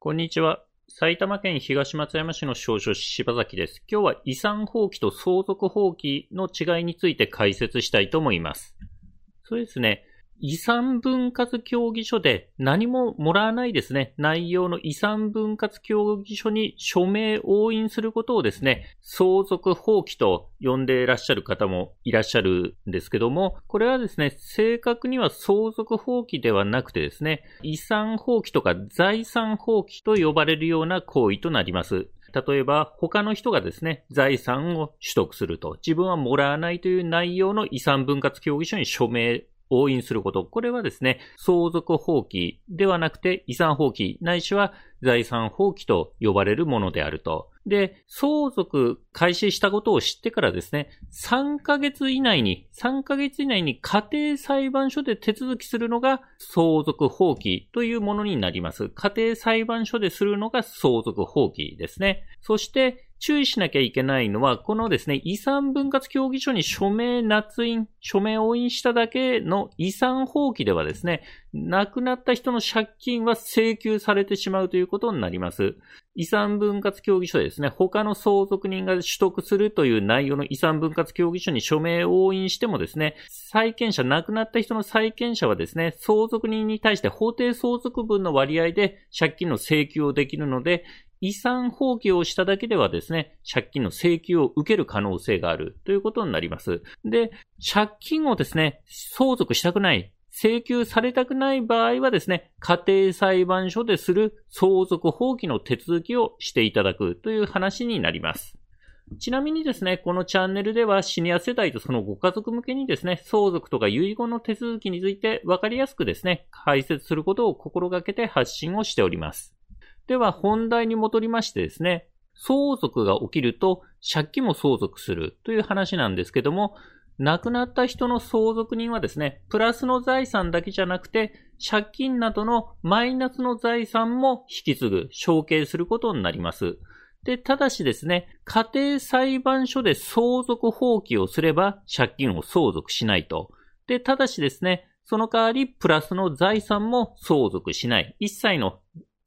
こんにちは。埼玉県東松山市の少女柴崎です。今日は遺産放棄と相続放棄の違いについて解説したいと思います。そうですね。遺産分割協議書で何ももらわないですね、内容の遺産分割協議書に署名押印することをですね、相続放棄と呼んでいらっしゃる方もいらっしゃるんですけども、これはですね、正確には相続放棄ではなくてですね、遺産放棄とか財産放棄と呼ばれるような行為となります。例えば、他の人がですね、財産を取得すると、自分はもらわないという内容の遺産分割協議書に署名押印すること。これはですね、相続放棄ではなくて遺産放棄、ないしは財産放棄と呼ばれるものであると。で、相続開始したことを知ってからですね、3ヶ月以内に、3ヶ月以内に家庭裁判所で手続きするのが相続放棄というものになります。家庭裁判所でするのが相続放棄ですね。そして、注意しなきゃいけないのは、このですね、遺産分割協議書に署名捺印、署名押印しただけの遺産放棄ではですね、亡くなった人の借金は請求されてしまうということになります。遺産分割協議書ですね、他の相続人が取得するという内容の遺産分割協議書に署名押印してもですね、債権者、亡くなった人の債権者はですね、相続人に対して法定相続分の割合で借金の請求をできるので、遺産放棄をしただけではですね、借金の請求を受ける可能性があるということになります。で、借金をですね、相続したくない、請求されたくない場合はですね、家庭裁判所でする相続放棄の手続きをしていただくという話になります。ちなみにですね、このチャンネルではシニア世代とそのご家族向けにですね、相続とか遺言の手続きについて分かりやすくですね、解説することを心がけて発信をしております。では本題に戻りましてですね、相続が起きると借金も相続するという話なんですけども、亡くなった人の相続人はですね、プラスの財産だけじゃなくて、借金などのマイナスの財産も引き継ぐ、承継することになります。で、ただしですね、家庭裁判所で相続放棄をすれば借金を相続しないと。で、ただしですね、その代わりプラスの財産も相続しない。一切の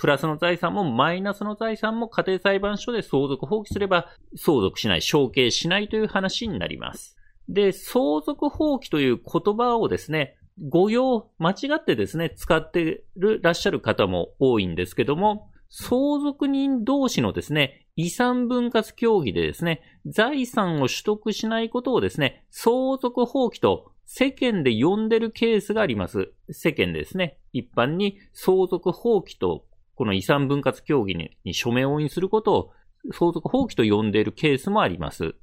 プラスの財産もマイナスの財産も家庭裁判所で相続放棄すれば相続しない、承継しないという話になります。で、相続放棄という言葉をですね、誤用、間違ってですね、使ってるらっしゃる方も多いんですけども、相続人同士のですね、遺産分割協議でですね、財産を取得しないことをですね、相続放棄と世間で呼んでるケースがあります。世間でですね、一般に相続放棄とこの遺産分割協議に署名を印することを相続放棄と呼んでいるケースもあります。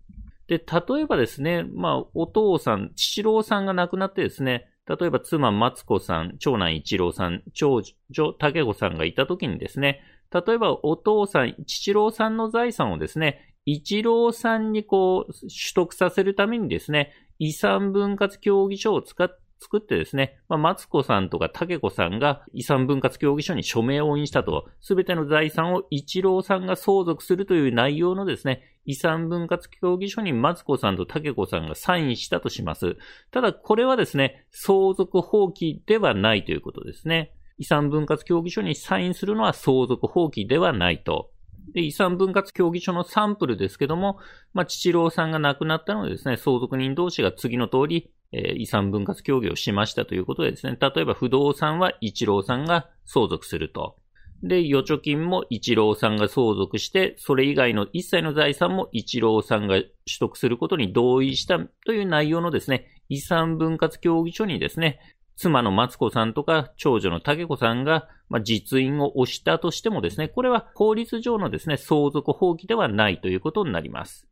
で、例えばですね、まあ、お父さん、父郎さんが亡くなってですね、例えば妻松子さん、長男一郎さん、長女竹子さんがいた時にですね、例えばお父さん、父郎さんの財産をですね、一郎さんにこう、取得させるためにですね、遺産分割協議書を使って作ってですね、まあ、松子さんとか竹子さんが遺産分割協議書に署名を印したと、すべての財産を一郎さんが相続するという内容のですね、遺産分割協議書に松子さんと竹子さんがサインしたとします。ただ、これはですね、相続放棄ではないということですね。遺産分割協議書にサインするのは相続放棄ではないと。で、遺産分割協議書のサンプルですけども、まあ、父郎さんが亡くなったのでですね、相続人同士が次の通り、え、遺産分割協議をしましたということでですね、例えば不動産は一郎さんが相続すると。で、預貯金も一郎さんが相続して、それ以外の一切の財産も一郎さんが取得することに同意したという内容のですね、遺産分割協議書にですね、妻の松子さんとか長女の竹子さんが、ま、実印を押したとしてもですね、これは法律上のですね、相続放棄ではないということになります。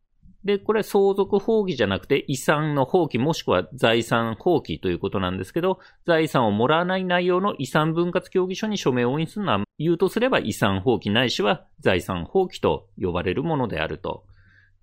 で、これ相続放棄じゃなくて遺産の放棄もしくは財産放棄ということなんですけど、財産をもらわない内容の遺産分割協議書に署名を押印するのは、言うとすれば遺産放棄ないしは財産放棄と呼ばれるものであると。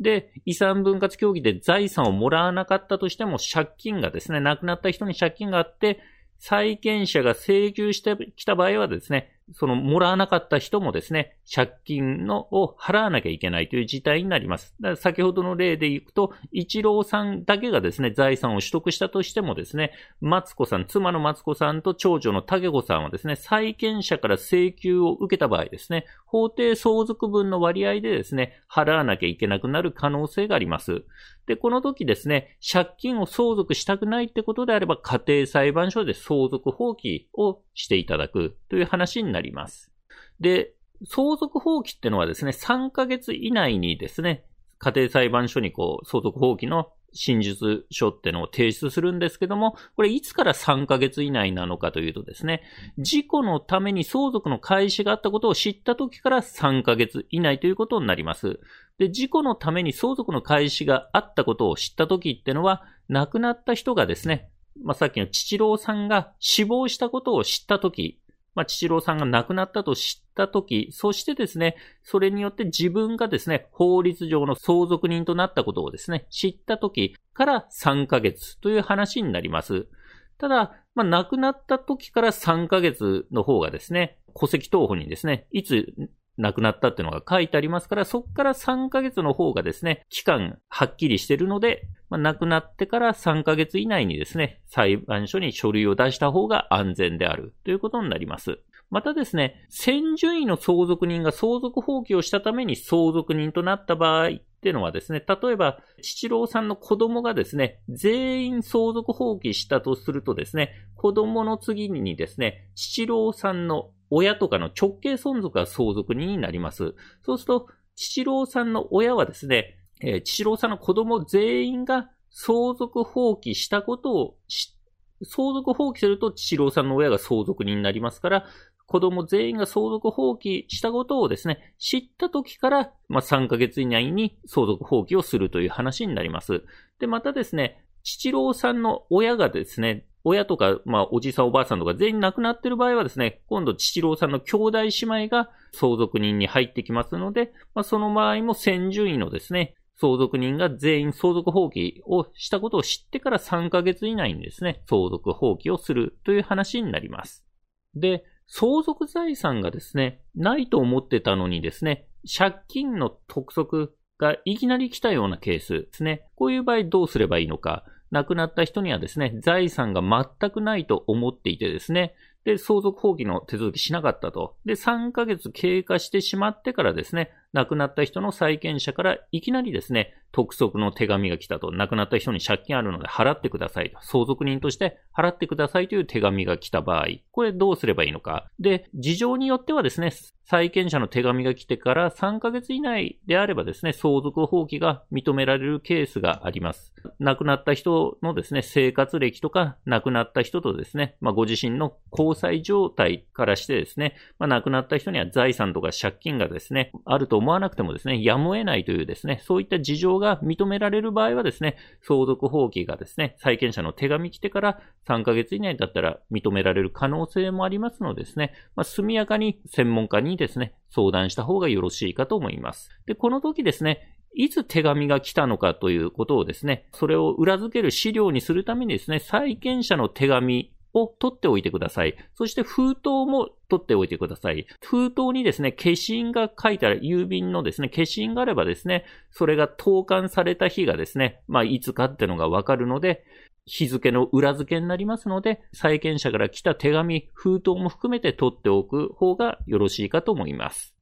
で、遺産分割協議で財産をもらわなかったとしても借金がですね、亡くなった人に借金があって、債権者が請求してきた場合はですね、その、もらわなかった人もですね、借金のを払わなきゃいけないという事態になります。だから先ほどの例でいくと、一郎さんだけがですね、財産を取得したとしてもですね、マツコさん、妻のマツコさんと長女の竹子さんはですね、債権者から請求を受けた場合ですね、法定相続分の割合でですね、払わなきゃいけなくなる可能性があります。で、この時ですね、借金を相続したくないってことであれば、家庭裁判所で相続放棄をしていただくという話になります。で、相続放棄ってのはですね、3ヶ月以内にですね、家庭裁判所にこう、相続放棄の真実書ってのを提出するんですけども、これいつから3ヶ月以内なのかというとですね、事故のために相続の開始があったことを知った時から3ヶ月以内ということになります。で、事故のために相続の開始があったことを知った時ってのは、亡くなった人がですね、まあ、さっきの父郎さんが死亡したことを知った時まあ、父郎さんが亡くなったと知ったとき、そしてですね、それによって自分がですね、法律上の相続人となったことをですね、知ったときから3ヶ月という話になります。ただ、まあ、亡くなった時から3ヶ月の方がですね、戸籍謄本にですね、いつ亡くなったっていうのが書いてありますから、そこから3ヶ月の方がですね、期間はっきりしてるので、まあ、亡くなってから3ヶ月以内にですね、裁判所に書類を出した方が安全であるということになります。またですね、先順位の相続人が相続放棄をしたために相続人となった場合っていうのはですね、例えば、七郎さんの子供がですね、全員相続放棄したとするとですね、子供の次にですね、七郎さんの親とかの直系存続が相続人になります。そうすると、七郎さんの親はですね、えー、千郎さんの子供全員が相続放棄したことを相続放棄すると、千郎さんの親が相続人になりますから、子供全員が相続放棄したことをですね、知った時から、まあ、3ヶ月以内に相続放棄をするという話になります。で、またですね、父郎さんの親がですね、親とか、まあ、おじさんおばあさんとか全員亡くなってる場合はですね、今度父郎さんの兄弟姉妹が相続人に入ってきますので、まあ、その場合も先順位のですね、相続人が全員相続放棄をしたことを知ってから3ヶ月以内にですね、相続放棄をするという話になります。で、相続財産がですね、ないと思ってたのにですね、借金の督促がいきなり来たようなケースですね。こういう場合どうすればいいのか。亡くなった人にはですね、財産が全くないと思っていてですね、で、相続放棄の手続きしなかったと。で、3ヶ月経過してしまってからですね、亡くなった人の債権者からいきなりですね、督促の手紙が来たと、亡くなった人に借金あるので払ってくださいと、相続人として払ってくださいという手紙が来た場合、これどうすればいいのか。で、事情によってはですね、債権者の手紙が来てから3ヶ月以内であればですね、相続放棄が認められるケースがあります。亡くなった人のですね、生活歴とか、亡くなった人とですね、まあ、ご自身の交際状態からしてですね、まあ、亡くなった人には財産とか借金がですね、あると思わなくてもですね、やむを得ないというですね、そういった事情が認められる場合はですね、相続放棄がですね、債権者の手紙来てから3ヶ月以内だったら認められる可能性もありますのでですね、まあ、速やかに専門家にですね、相談した方がよろしいかと思います。で、この時ですね、いつ手紙が来たのかということをですね、それを裏付ける資料にするためにですね、債権者の手紙を取っておいてください。そして封筒も取っておいてください。封筒にですね、消印が書いたら、郵便のですね、消印があればですね、それが投函された日がですね、まあ、いつかってのがわかるので、日付の裏付けになりますので、債権者から来た手紙、封筒も含めて取っておく方がよろしいかと思います。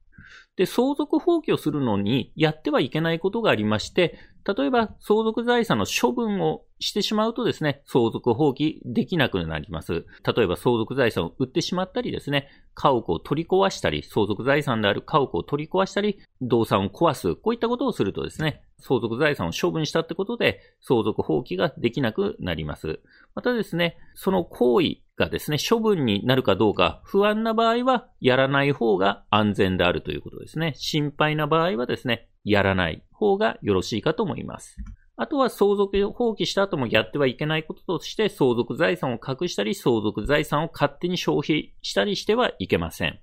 で、相続放棄をするのにやってはいけないことがありまして、例えば相続財産の処分をしてしまうとですね、相続放棄できなくなります。例えば相続財産を売ってしまったりですね、家屋を取り壊したり、相続財産である家屋を取り壊したり、動産を壊す、こういったことをするとですね、相続財産を処分したってことで、相続放棄ができなくなります。またですね、その行為がですね、処分になるかどうか不安な場合は、やらない方が安全であるということですね。心配な場合はですね、やらない方がよろしいかと思います。あとは相続放棄した後もやってはいけないこととして相続財産を隠したり相続財産を勝手に消費したりしてはいけません。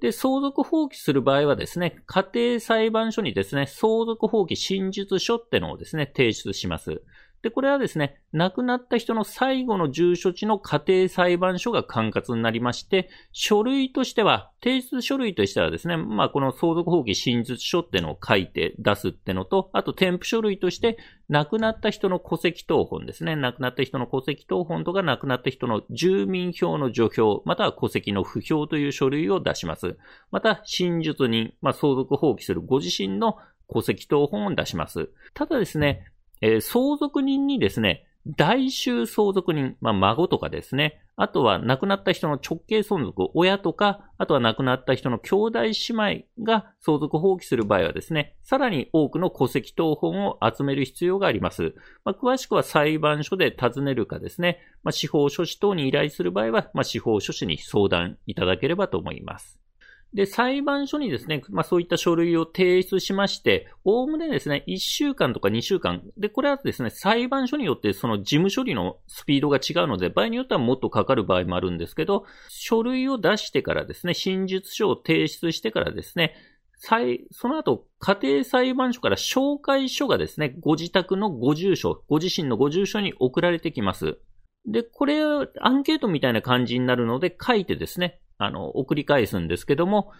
で、相続放棄する場合はですね、家庭裁判所にですね、相続放棄真述書ってのをですね、提出します。で、これはですね、亡くなった人の最後の住所地の家庭裁判所が管轄になりまして、書類としては、提出書類としてはですね、まあ、この相続放棄真実書ってのを書いて出すってのと、あと添付書類として、亡くなった人の戸籍謄本ですね。亡くなった人の戸籍謄本とか亡くなった人の住民票の除票、または戸籍の不評という書類を出します。また、真実人、まあ、相続放棄するご自身の戸籍謄本を出します。ただですね、えー、相続人にですね、大衆相続人、まあ、孫とかですね。あとは亡くなった人の直系相続、親とか、あとは亡くなった人の兄弟姉妹が相続放棄する場合はですね、さらに多くの戸籍謄本を集める必要があります。まあ、詳しくは裁判所で尋ねるかですね、まあ、司法書士等に依頼する場合は、まあ、司法書士に相談いただければと思います。で、裁判所にですね、まあそういった書類を提出しまして、おおむねですね、1週間とか2週間。で、これはですね、裁判所によってその事務処理のスピードが違うので、場合によってはもっとかかる場合もあるんですけど、書類を出してからですね、真実書を提出してからですね、その後、家庭裁判所から紹介書がですね、ご自宅のご住所、ご自身のご住所に送られてきます。で、これ、アンケートみたいな感じになるので、書いてですね、あの、送り返すんですけども、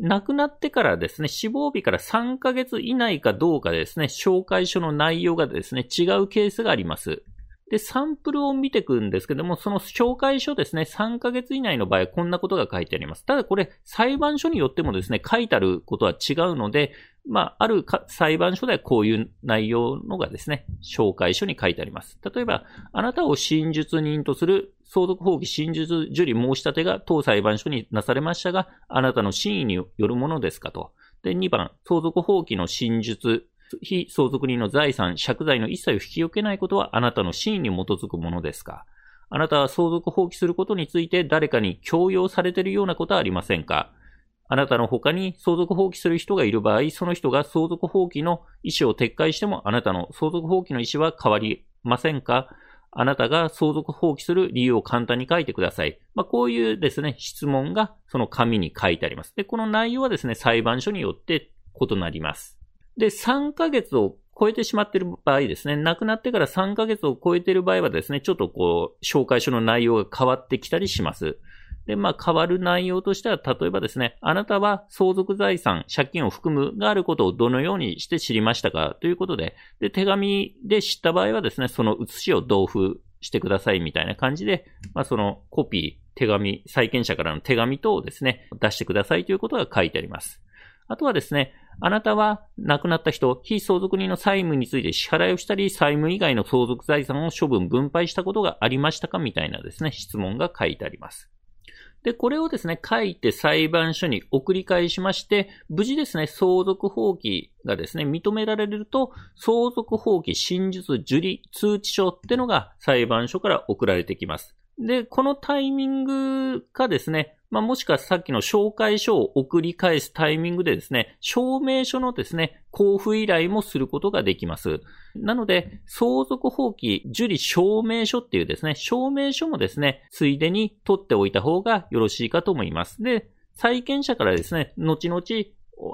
亡くなってからですね、死亡日から3ヶ月以内かどうかですね、紹介書の内容がですね、違うケースがあります。で、サンプルを見ていくんですけども、その紹介書ですね、3ヶ月以内の場合こんなことが書いてあります。ただこれ、裁判所によってもですね、書いてあることは違うので、まあ、ある裁判所ではこういう内容のがですね、紹介書に書いてあります。例えば、あなたを真実人とする相続放棄真実受理申し立てが当裁判所になされましたが、あなたの真意によるものですかと。で、2番、相続放棄の真実非相続人の財産、借財の一切を引き受けないことはあなたの真意に基づくものですか？あなたは相続放棄することについて誰かに強要されているようなことはありませんか？あなたの他に相続放棄する人がいる場合、その人が相続放棄の意思を撤回しても、あなたの相続放棄の意思は変わりませんか？あなたが相続放棄する理由を簡単に書いてください。まあ、こういうですね、質問がその紙に書いてあります。で、この内容はですね、裁判所によって異なります。で、3ヶ月を超えてしまっている場合ですね、亡くなってから3ヶ月を超えている場合はですね、ちょっとこう、紹介書の内容が変わってきたりします。で、まあ、変わる内容としては、例えばですね、あなたは相続財産、借金を含むがあることをどのようにして知りましたか？ということで、で、手紙で知った場合はですね、その写しを同封してくださいみたいな感じで、まあ、そのコピー、手紙、債権者からの手紙等をですね、出してくださいということが書いてあります。あとはですね、あなたは亡くなった人、非相続人の債務について支払いをしたり、債務以外の相続財産を処分、分配したことがありましたかみたいなですね、質問が書いてあります。で、これをですね、書いて裁判所に送り返しまして、無事ですね、相続放棄がですね、認められると、相続放棄真実受理通知書ってのが裁判所から送られてきます。で、このタイミングがですね、まあ、もしくはさっきの紹介書を送り返すタイミングでですね、証明書のですね、交付依頼もすることができます。なので、相続放棄受理証明書っていうですね、証明書もですね、ついでに取っておいた方がよろしいかと思います。で、債権者からですね、後々、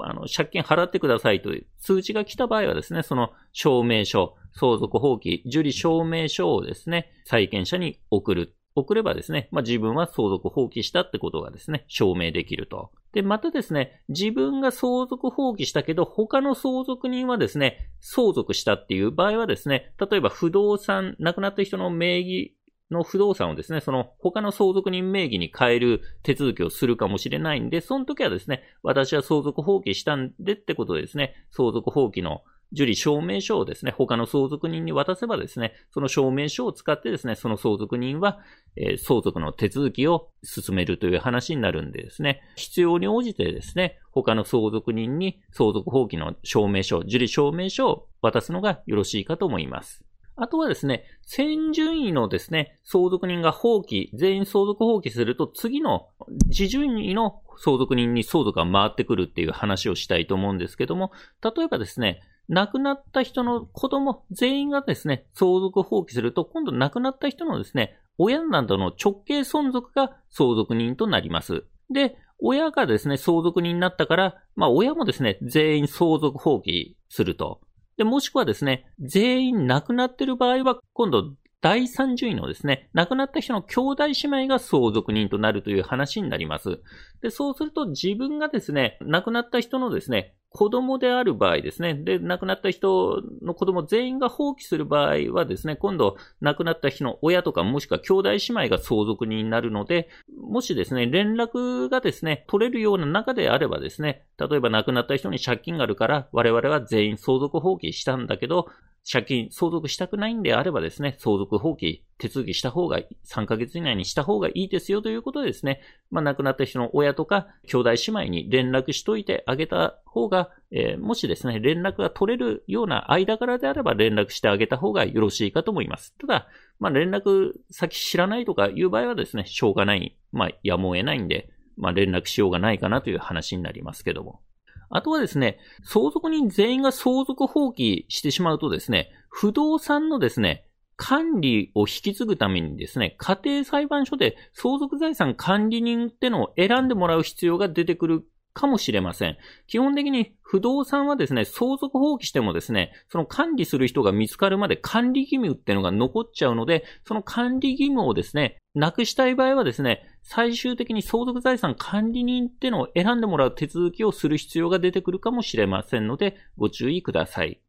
あの、借金払ってくださいという通知が来た場合はですね、その証明書、相続放棄、受理証明書をですね、債権者に送る。送ればですね、まあ、自分は相続放棄したってことがですね、証明できると。で、またですね、自分が相続放棄したけど、他の相続人はですね、相続したっていう場合はですね、例えば不動産、亡くなった人の名義の不動産をですね、その他の相続人名義に変える手続きをするかもしれないんで、その時はですね、私は相続放棄したんでってことでですね、相続放棄の受理証明書をですね、他の相続人に渡せばですね、その証明書を使ってですね、その相続人は、えー、相続の手続きを進めるという話になるんでですね、必要に応じてですね、他の相続人に相続放棄の証明書、受理証明書を渡すのがよろしいかと思います。あとはですね、先順位のですね、相続人が放棄、全員相続放棄すると次の次順位の相続人に相続が回ってくるっていう話をしたいと思うんですけども、例えばですね、亡くなった人の子供全員がですね、相続放棄すると、今度亡くなった人のですね、親などの直系存続が相続人となります。で、親がですね、相続人になったから、まあ親もですね、全員相続放棄すると。で、もしくはですね、全員亡くなってる場合は、今度、第三順位のですね、亡くなった人の兄弟姉妹が相続人となるという話になります。で、そうすると自分がですね、亡くなった人のですね、子供である場合ですね。で、亡くなった人の子供全員が放棄する場合はですね、今度亡くなった人の親とかもしくは兄弟姉妹が相続人になるので、もしですね、連絡がですね、取れるような中であればですね、例えば亡くなった人に借金があるから我々は全員相続放棄したんだけど、借金相続したくないんであればですね、相続放棄手続きした方が、3ヶ月以内にした方がいいですよということでですね、まあ亡くなった人の親とか兄弟姉妹に連絡しといてあげた方が、えー、もしですね、連絡が取れるような間柄であれば連絡してあげた方がよろしいかと思います。ただ、まあ連絡先知らないとかいう場合はですね、しょうがない、まあやむを得ないんで、まあ連絡しようがないかなという話になりますけども。あとはですね、相続人全員が相続放棄してしまうとですね、不動産のですね、管理を引き継ぐためにですね、家庭裁判所で相続財産管理人ってのを選んでもらう必要が出てくるかもしれません。基本的に不動産はですね、相続放棄してもですね、その管理する人が見つかるまで管理義務っていうのが残っちゃうので、その管理義務をですね、なくしたい場合はですね、最終的に相続財産管理人ってのを選んでもらう手続きをする必要が出てくるかもしれませんので、ご注意ください。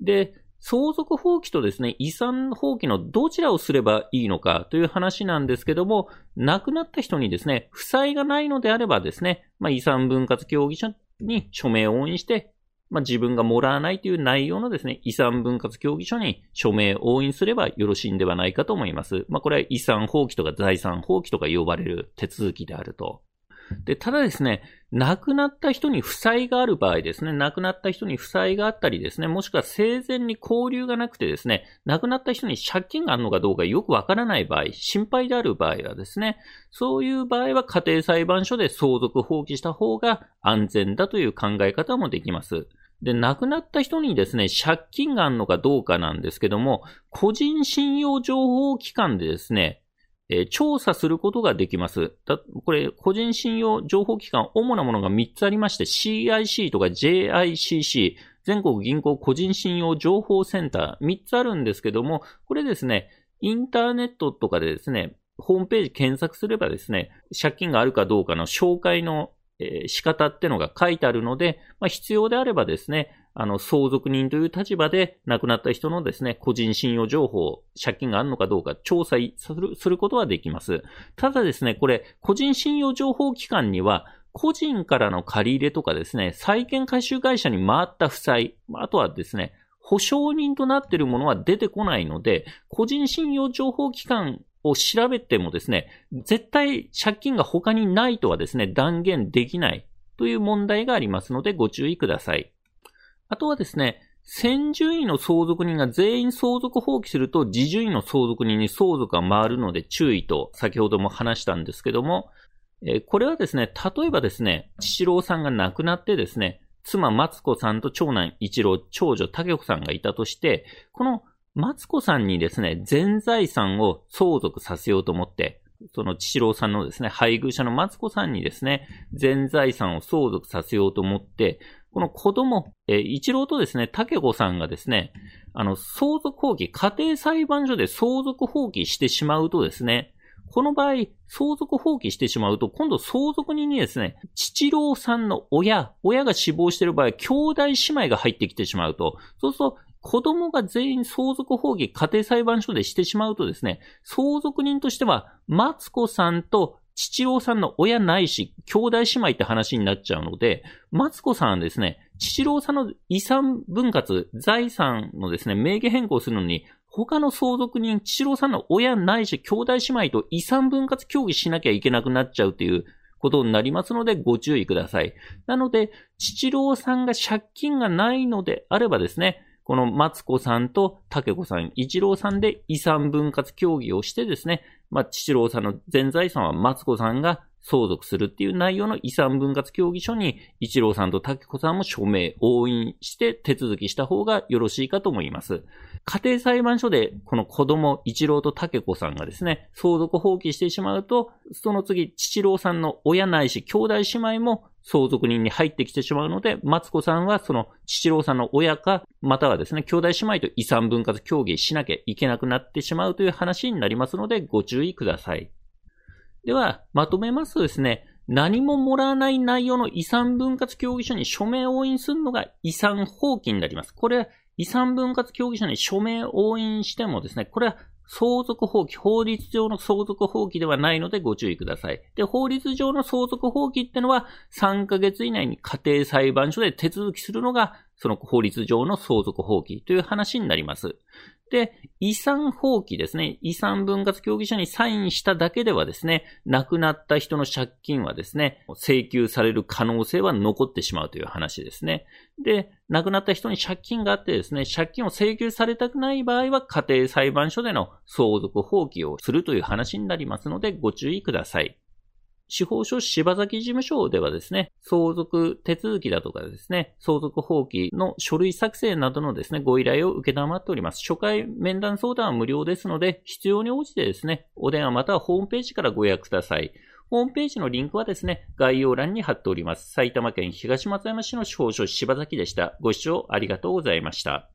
で、相続放棄とですね、遺産放棄のどちらをすればいいのかという話なんですけども、亡くなった人にですね、負債がないのであればですね、まあ、遺産分割協議書に署名を押印して、まあ、自分がもらわないという内容のですね、遺産分割協議書に署名を押印すればよろしいんではないかと思います。まあ、これは遺産放棄とか財産放棄とか呼ばれる手続きであると。で、ただですね、亡くなった人に負債がある場合ですね、亡くなった人に負債があったりですね、もしくは生前に交流がなくてですね、亡くなった人に借金があるのかどうかよくわからない場合、心配である場合はですね、そういう場合は家庭裁判所で相続放棄した方が安全だという考え方もできます。で、亡くなった人にですね、借金があるのかどうかなんですけども、個人信用情報機関でですね、え、調査することができます。これ、個人信用情報機関、主なものが3つありまして、CIC とか JICC、全国銀行個人信用情報センター、3つあるんですけども、これですね、インターネットとかでですね、ホームページ検索すればですね、借金があるかどうかの紹介のえ、仕方ってのが書いてあるので、まあ、必要であればですね、あの、相続人という立場で亡くなった人のですね、個人信用情報、借金があるのかどうか調査するすることはできます。ただですね、これ、個人信用情報機関には、個人からの借り入れとかですね、債権回収会社に回った負債、あとはですね、保証人となっているものは出てこないので、個人信用情報機関を調べてもですね、絶対借金が他にないとはですね、断言できないという問題がありますのでご注意ください。あとはですね、先順位の相続人が全員相続放棄すると、次順位の相続人に相続が回るので注意と先ほども話したんですけども、えこれはですね、例えばですね、父郎さんが亡くなってですね、妻松子さんと長男一郎、長女竹子さんがいたとして、この松子さんにですね、全財産を相続させようと思って、その父郎さんのですね、配偶者の松子さんにですね、全財産を相続させようと思って、この子供、えー、一郎とですね、竹子さんがですね、あの、相続放棄、家庭裁判所で相続放棄してしまうとですね、この場合、相続放棄してしまうと、今度相続人にですね、父郎さんの親、親が死亡している場合、兄弟姉妹が入ってきてしまうと、そうすると、子供が全員相続放棄家庭裁判所でしてしまうとですね、相続人としては、マツコさんと父郎さんの親ないし、兄弟姉妹って話になっちゃうので、マツコさんはですね、父郎さんの遺産分割、財産のですね、名義変更するのに、他の相続人、父郎さんの親ないし、兄弟姉妹と遺産分割協議しなきゃいけなくなっちゃうっていうことになりますので、ご注意ください。なので、父郎さんが借金がないのであればですね、このマツコさんと竹子さん、一郎さんで遺産分割協議をしてですね、まあ、父郎さんの全財産はマツコさんが相続するっていう内容の遺産分割協議書に、一郎さんと竹子さんも署名、押印して手続きした方がよろしいかと思います。家庭裁判所でこの子供、一郎と竹子さんがですね、相続放棄してしまうと、その次、父郎さんの親ないし兄弟姉妹も相続人に入ってきてしまうので、マツコさんはその父郎さんの親か、またはですね、兄弟姉妹と遺産分割協議しなきゃいけなくなってしまうという話になりますので、ご注意ください。では、まとめますとですね、何ももらわない内容の遺産分割協議書に署名押印するのが遺産放棄になります。これは遺産分割協議書に署名押印してもですね、これは相続放棄、法律上の相続放棄ではないのでご注意ください。で、法律上の相続放棄ってのは3ヶ月以内に家庭裁判所で手続きするのがその法律上の相続放棄という話になります。で、遺産放棄ですね。遺産分割協議書にサインしただけではですね、亡くなった人の借金はですね、請求される可能性は残ってしまうという話ですね。で、亡くなった人に借金があってですね、借金を請求されたくない場合は家庭裁判所での相続放棄をするという話になりますのでご注意ください。司法書柴崎事務所ではですね、相続手続きだとかですね、相続放棄の書類作成などのですね、ご依頼を受けたまっております。初回面談相談は無料ですので、必要に応じてですね、お電話またはホームページからご予約ください。ホームページのリンクはですね、概要欄に貼っております。埼玉県東松山市の司法書柴崎でした。ご視聴ありがとうございました。